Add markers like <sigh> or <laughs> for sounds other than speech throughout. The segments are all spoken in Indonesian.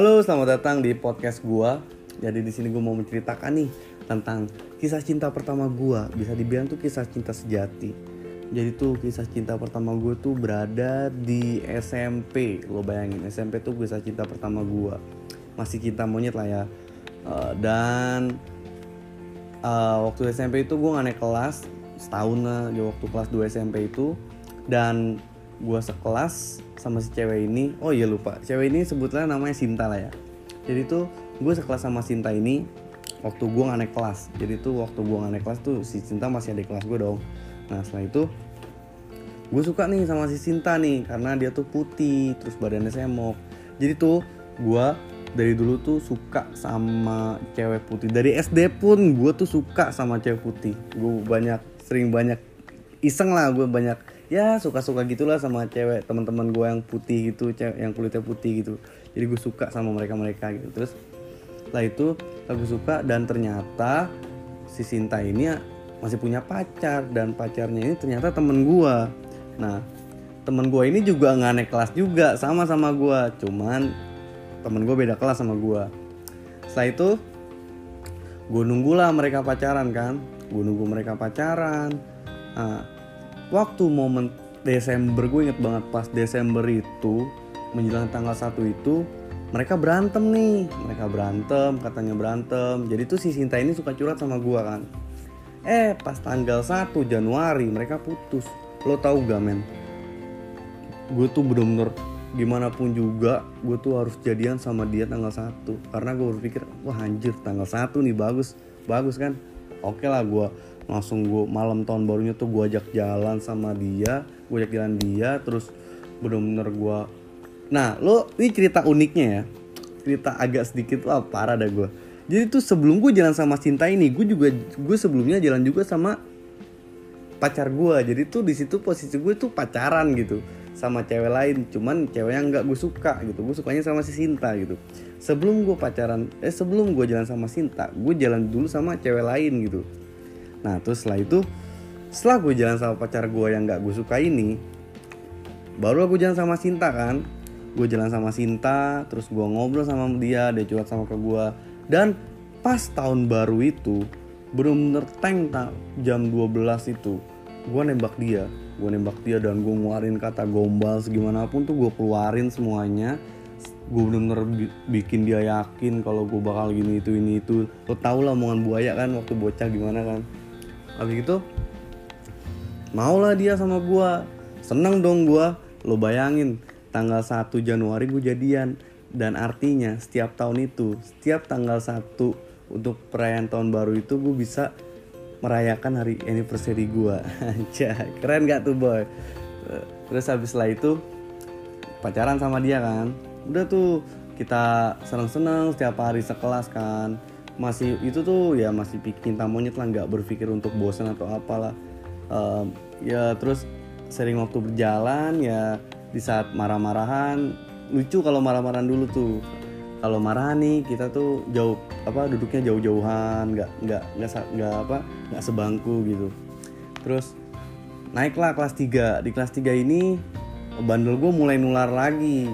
Halo, selamat datang di podcast gua. Jadi di sini gua mau menceritakan nih tentang kisah cinta pertama gua. Bisa dibilang tuh kisah cinta sejati. Jadi tuh kisah cinta pertama gue tuh berada di SMP. Lo bayangin SMP tuh kisah cinta pertama gua. Masih cinta monyet lah ya. Uh, dan uh, waktu SMP itu gue gak naik kelas setahun lah di waktu kelas 2 SMP itu dan gue sekelas sama si cewek ini. Oh iya lupa. Cewek ini sebutlah namanya Sinta lah ya. Jadi tuh gue sekelas sama Sinta ini waktu gue gak naik kelas. Jadi tuh waktu gue gak naik kelas tuh si Sinta masih ada kelas gue dong. Nah setelah itu gue suka nih sama si Sinta nih karena dia tuh putih terus badannya semok. Jadi tuh gue dari dulu tuh suka sama cewek putih. Dari SD pun gue tuh suka sama cewek putih. Gue banyak sering banyak iseng lah gue banyak ya suka-suka gitulah sama cewek teman-teman gue yang putih gitu cewek yang kulitnya putih gitu. Jadi gue suka sama mereka mereka gitu. Terus setelah itu aku suka dan ternyata si Sinta ini masih punya pacar dan pacarnya ini ternyata temen gue nah temen gue ini juga nggak naik kelas juga sama sama gue cuman temen gue beda kelas sama gue setelah itu gue nunggulah mereka pacaran kan. Gue nunggu mereka pacaran. Nah, waktu momen Desember gue inget banget pas Desember itu menjelang tanggal 1 itu mereka berantem nih. Mereka berantem katanya berantem. Jadi tuh si Sinta ini suka curhat sama gue kan. Eh pas tanggal 1 Januari mereka putus. Lo tau gak men? Gue tuh bener-bener gimana pun juga gue tuh harus jadian sama dia tanggal 1 karena gue berpikir wah anjir tanggal 1 nih bagus. Bagus kan? Oke lah gue langsung gue malam tahun barunya tuh gue ajak jalan sama dia gue ajak jalan dia terus bener-bener gue nah lo ini cerita uniknya ya cerita agak sedikit wah parah dah gue jadi tuh sebelum gue jalan sama cinta ini gue juga gue sebelumnya jalan juga sama pacar gue jadi tuh di situ posisi gue tuh pacaran gitu sama cewek lain cuman cewek yang nggak gue suka gitu gue sukanya sama si Sinta gitu. Sebelum gue pacaran eh sebelum gue jalan sama Sinta gue jalan dulu sama cewek lain gitu nah terus setelah itu setelah gue jalan sama pacar gue yang gak gue suka ini baru aku jalan sama Sinta kan. Gue jalan sama Sinta terus gue ngobrol sama dia dia curhat sama ke gue dan pas tahun baru itu bener-bener tank tak jam 12 itu gue nembak dia. Gue nembak dia dan gue ngeluarin kata gombal segimana pun tuh gue keluarin semuanya. Gue bener-bener bikin dia yakin kalau gue bakal gini itu ini itu. Lo tau lah omongan buaya kan waktu bocah gimana kan habis itu maulah dia sama gua. Seneng dong gua. Lo bayangin tanggal 1 Januari gue jadian. Dan artinya setiap tahun itu setiap tanggal 1 untuk perayaan tahun baru itu gue bisa merayakan hari anniversary gue <laughs> aja keren gak tuh boy? Terus habis setelah itu pacaran sama dia kan. Udah tuh kita seneng-seneng setiap hari sekelas kan masih itu tuh ya masih cinta monyet lah nggak berpikir untuk bosan atau apalah. Um, ya terus sering waktu berjalan ya di saat marah-marahan lucu kalau marah-marahan dulu tuh. Kalau marah nih kita tuh jauh apa duduknya jauh-jauhan nggak nggak nggak nggak apa nggak sebangku gitu. Terus naiklah kelas 3 di kelas 3 ini bandel gue mulai nular lagi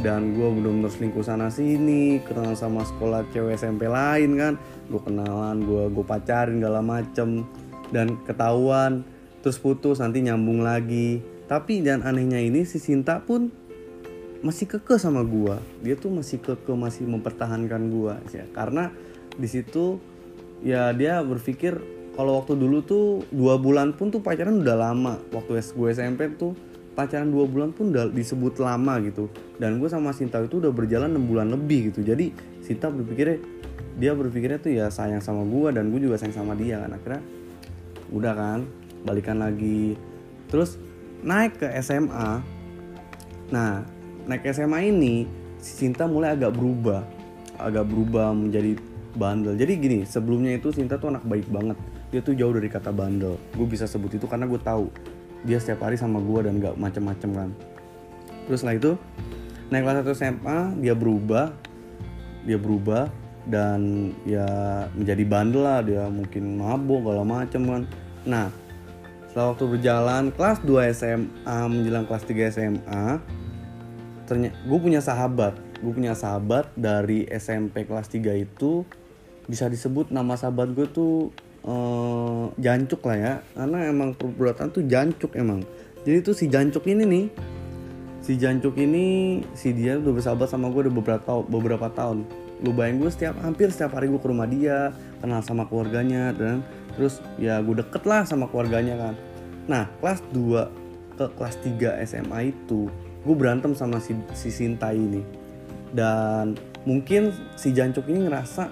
dan gue belum terus selingkuh sana sini kenal sama sekolah cewek SMP lain kan. Gue kenalan gue gue pacarin segala macem. Dan ketahuan terus putus nanti nyambung lagi. Tapi dan anehnya ini si Sinta pun masih keke sama gue dia tuh masih keke masih mempertahankan gue ya. Karena di situ ya dia berpikir kalau waktu dulu tuh dua bulan pun tuh pacaran udah lama. Waktu gue SMP tuh pacaran dua bulan pun udah disebut lama gitu. Dan gue sama Sinta itu udah berjalan enam bulan lebih gitu. Jadi Sinta berpikirnya dia berpikirnya tuh ya sayang sama gue dan gue juga sayang sama dia kan. Akhirnya udah kan balikan lagi. Terus naik ke SMA nah naik SMA ini si Sinta mulai agak berubah. Agak berubah menjadi bandel. Jadi gini sebelumnya itu Sinta tuh anak baik banget. Dia tuh jauh dari kata bandel. Gue bisa sebut itu karena gue tahu dia setiap hari sama gue dan gak macem-macem kan. Terus setelah itu naik kelas 1 SMA dia berubah dia berubah dan ya menjadi bandel lah dia mungkin mabuk segala macem kan. Nah setelah waktu berjalan kelas 2 SMA menjelang kelas 3 SMA ternyata gue punya sahabat gue punya sahabat dari SMP kelas 3 itu bisa disebut nama sahabat gue tuh eh, jancuk lah ya. Karena emang perbuatan tuh jancuk emang. Jadi tuh si jancuk ini nih si jancuk ini si dia udah bersahabat sama gue udah beberapa tahun beberapa tahun. Lu bayangin gue setiap hampir setiap hari gue ke rumah dia kenal sama keluarganya dan terus ya gue deket lah sama keluarganya kan. Nah kelas 2 ke kelas 3 SMA itu gue berantem sama si, si Sinta ini. Dan mungkin si jancuk ini ngerasa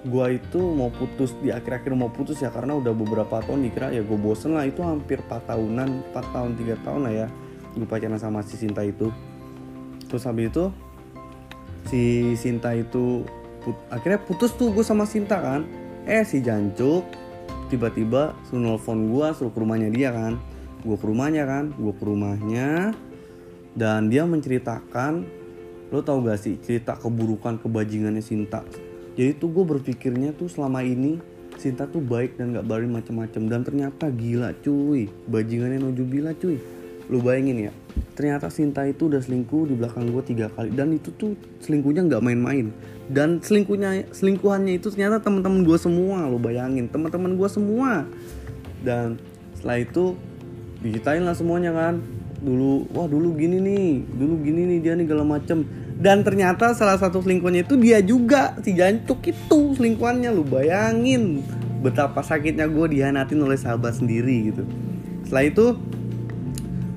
gue itu mau putus di akhir-akhir mau putus ya karena udah beberapa tahun dikira ya gue bosen lah itu hampir 4 tahunan 4 tahun 3 tahun lah ya gue pacaran sama si Sinta itu. Terus habis itu si Sinta itu put, akhirnya putus tuh gue sama Sinta kan. Eh si Jancuk tiba-tiba suruh nelfon gue suruh ke rumahnya dia kan. Gue ke rumahnya kan gue ke rumahnya dan dia menceritakan lo tau gak sih cerita keburukan kebajingannya Sinta jadi tuh gue berpikirnya tuh selama ini Sinta tuh baik dan gak bari macam-macam dan ternyata gila cuy. Bajingannya Nojubila cuy. Lu bayangin ya ternyata Sinta itu udah selingkuh di belakang gue tiga kali. Dan itu tuh selingkuhnya nggak main-main. Dan selingkuhnya selingkuhannya itu ternyata teman-teman gue semua lu bayangin. Teman-teman gue semua. Dan setelah itu diceritain lah semuanya kan. Dulu wah dulu gini nih. Dulu gini nih dia nih segala macem dan ternyata salah satu selingkuhannya itu dia juga si jancuk itu selingkuhannya. Lu bayangin betapa sakitnya gue dihianatin oleh sahabat sendiri gitu. Setelah itu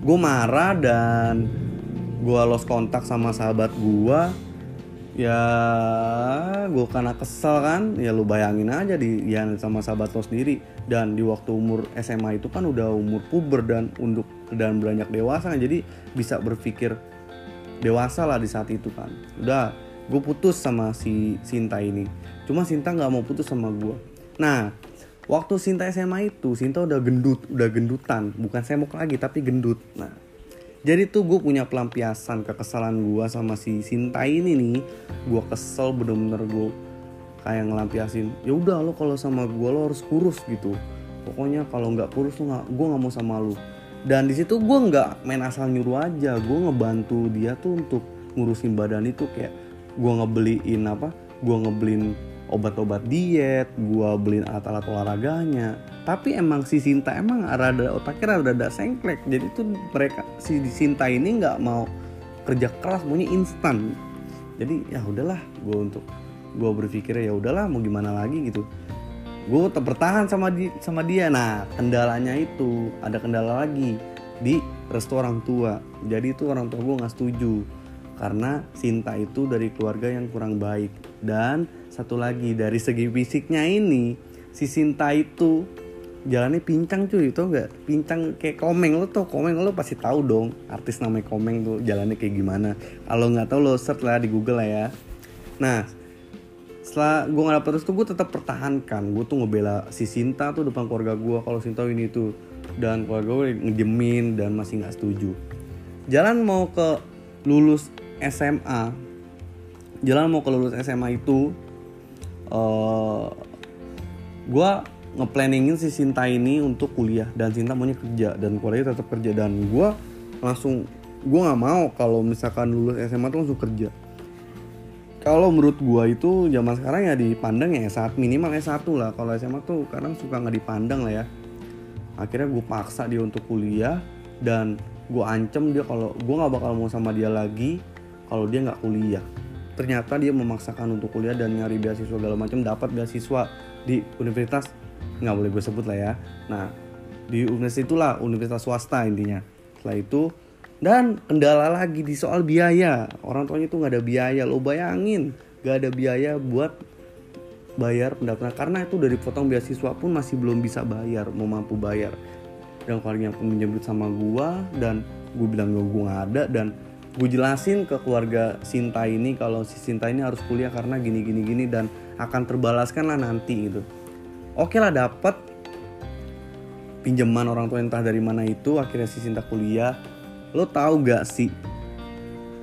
gue marah dan gue lost kontak sama sahabat gue ya gue karena kesel kan? Ya lu bayangin aja di ya sama sahabat lo sendiri. Dan di waktu umur SMA itu kan udah umur puber dan untuk dan beranjak dewasa kan? Jadi bisa berpikir dewasa lah di saat itu kan. Udah gue putus sama si Sinta ini. Cuma Sinta nggak mau putus sama gue nah waktu Sinta SMA itu Sinta udah gendut udah gendutan. Bukan semok lagi tapi gendut. Nah jadi tuh gue punya pelampiasan kekesalan gue sama si Sinta ini nih. Gue kesel bener-bener gue kayak ngelampiasin ya udah lo kalau sama gue lo harus kurus gitu. Pokoknya kalau nggak kurus nggak gue nggak mau sama lo dan di situ gue nggak main asal nyuruh aja gue ngebantu dia tuh untuk ngurusin badan itu kayak gue ngebeliin apa gue ngebeliin obat-obat diet, gua beliin alat-alat olahraganya. Tapi emang si Sinta emang rada otaknya rada rada sengklek. Jadi tuh mereka si Sinta ini nggak mau kerja keras, maunya instan. Jadi ya udahlah, gue untuk gue berpikir ya udahlah mau gimana lagi gitu. Gue bertahan sama di, sama dia. Nah kendalanya itu ada kendala lagi di restu orang tua. Jadi itu orang tua gue nggak setuju karena Sinta itu dari keluarga yang kurang baik. Dan satu lagi dari segi fisiknya ini si Sinta itu jalannya pincang cuy. Tau nggak? Pincang kayak komeng lo tau. Komeng lo pasti tahu dong artis namanya komeng tuh jalannya kayak gimana. Kalau nggak tahu lo search lah di Google lah ya. Nah setelah gue nggak dapet terus tuh gue tetap pertahankan. Gue tuh ngebela si Sinta tuh depan keluarga gue kalau Sinta ini tuh dan keluarga gue ngejemin dan masih nggak setuju. Jalan mau ke lulus SMA jalan mau ke lulus SMA itu uh, gue ngeplanningin si Sinta ini untuk kuliah. Dan Sinta maunya kerja dan keluarga tetap kerja. Dan gue langsung gue nggak mau kalau misalkan lulus SMA tuh langsung kerja kalau menurut gue itu zaman sekarang ya dipandang ya saat minimal S1 lah. Kalau SMA tuh kadang suka nggak dipandang lah ya. Akhirnya gue paksa dia untuk kuliah dan gue ancam dia kalau gue nggak bakal mau sama dia lagi kalau dia nggak kuliah. Ternyata dia memaksakan untuk kuliah dan nyari beasiswa segala macam dapat beasiswa di universitas nggak boleh gue sebut lah ya. Nah di universitas itulah universitas swasta intinya. Setelah itu dan kendala lagi di soal biaya. Orang tuanya tuh nggak ada biaya. Lo bayangin nggak ada biaya buat bayar pendaftaran. Karena itu dari potong beasiswa pun masih belum bisa bayar. Mau mampu bayar. Dan keluarganya pun menyebut sama gua dan gue bilang gue nggak ada. Dan gue jelasin ke keluarga Sinta ini kalau si Sinta ini harus kuliah karena gini gini gini dan akan terbalaskan lah nanti gitu. Oke lah dapat pinjaman orang tua entah dari mana itu. Akhirnya si Sinta kuliah lo tahu gak sih?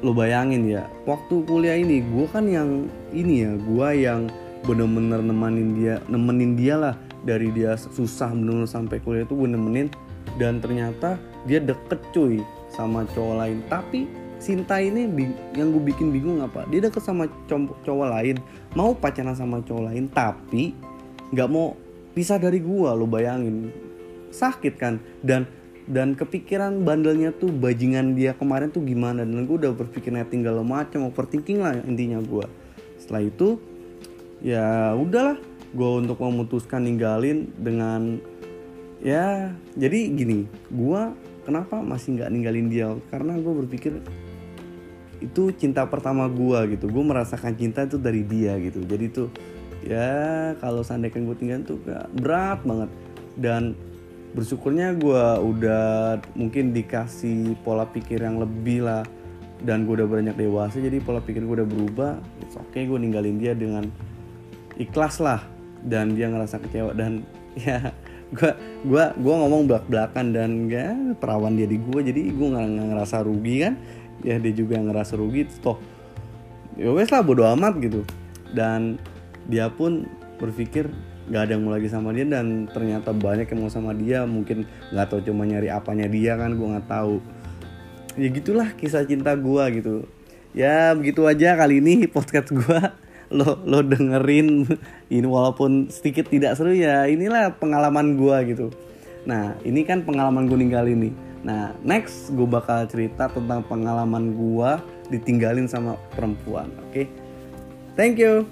Lo bayangin ya waktu kuliah ini gue kan yang ini ya gue yang bener-bener nemenin dia nemenin dia lah. Dari dia susah bener-bener sampai kuliah itu gue nemenin. Dan ternyata dia deket cuy sama cowok lain. Tapi Sinta ini yang gue bikin bingung apa? Dia deket sama cowok lain. Mau pacaran sama cowok lain tapi nggak mau pisah dari gue lo bayangin. Sakit kan? Dan dan kepikiran bandelnya tuh bajingan dia kemarin tuh gimana? Dan gue udah berpikir tinggal macam overthinking lah intinya gue setelah itu ya udahlah gue untuk memutuskan ninggalin dengan ya jadi gini gue kenapa masih nggak ninggalin dia? Karena gue berpikir itu cinta pertama gue gitu. Gue merasakan cinta itu dari dia gitu. Jadi tuh ya kalau seandainya gue tinggal tuh berat banget. Dan bersyukurnya gue udah mungkin dikasih pola pikir yang lebih lah. Dan gue udah banyak dewasa jadi pola pikir gue udah berubah. Oke okay gue ninggalin dia dengan ikhlas lah. Dan dia ngerasa kecewa. Dan <laughs> ya gue gua gua ngomong belak belakan dan ya perawan dia di gue jadi gue nggak ngerasa rugi kan? Ya dia juga ngerasa rugi. Toh ya wes lah bodo amat gitu. Dan dia pun berpikir nggak ada yang mau lagi sama dia dan ternyata banyak yang mau sama dia. Mungkin nggak tahu cuma nyari apanya dia kan gue nggak tahu. Ya gitulah kisah cinta gue gitu. Ya begitu aja kali ini podcast gue lo lo dengerin. Ini walaupun sedikit tidak seru ya inilah pengalaman gue gitu. Nah ini kan pengalaman gue ninggal ini nah next gue bakal cerita tentang pengalaman gue ditinggalin sama perempuan oke? Okay? thank you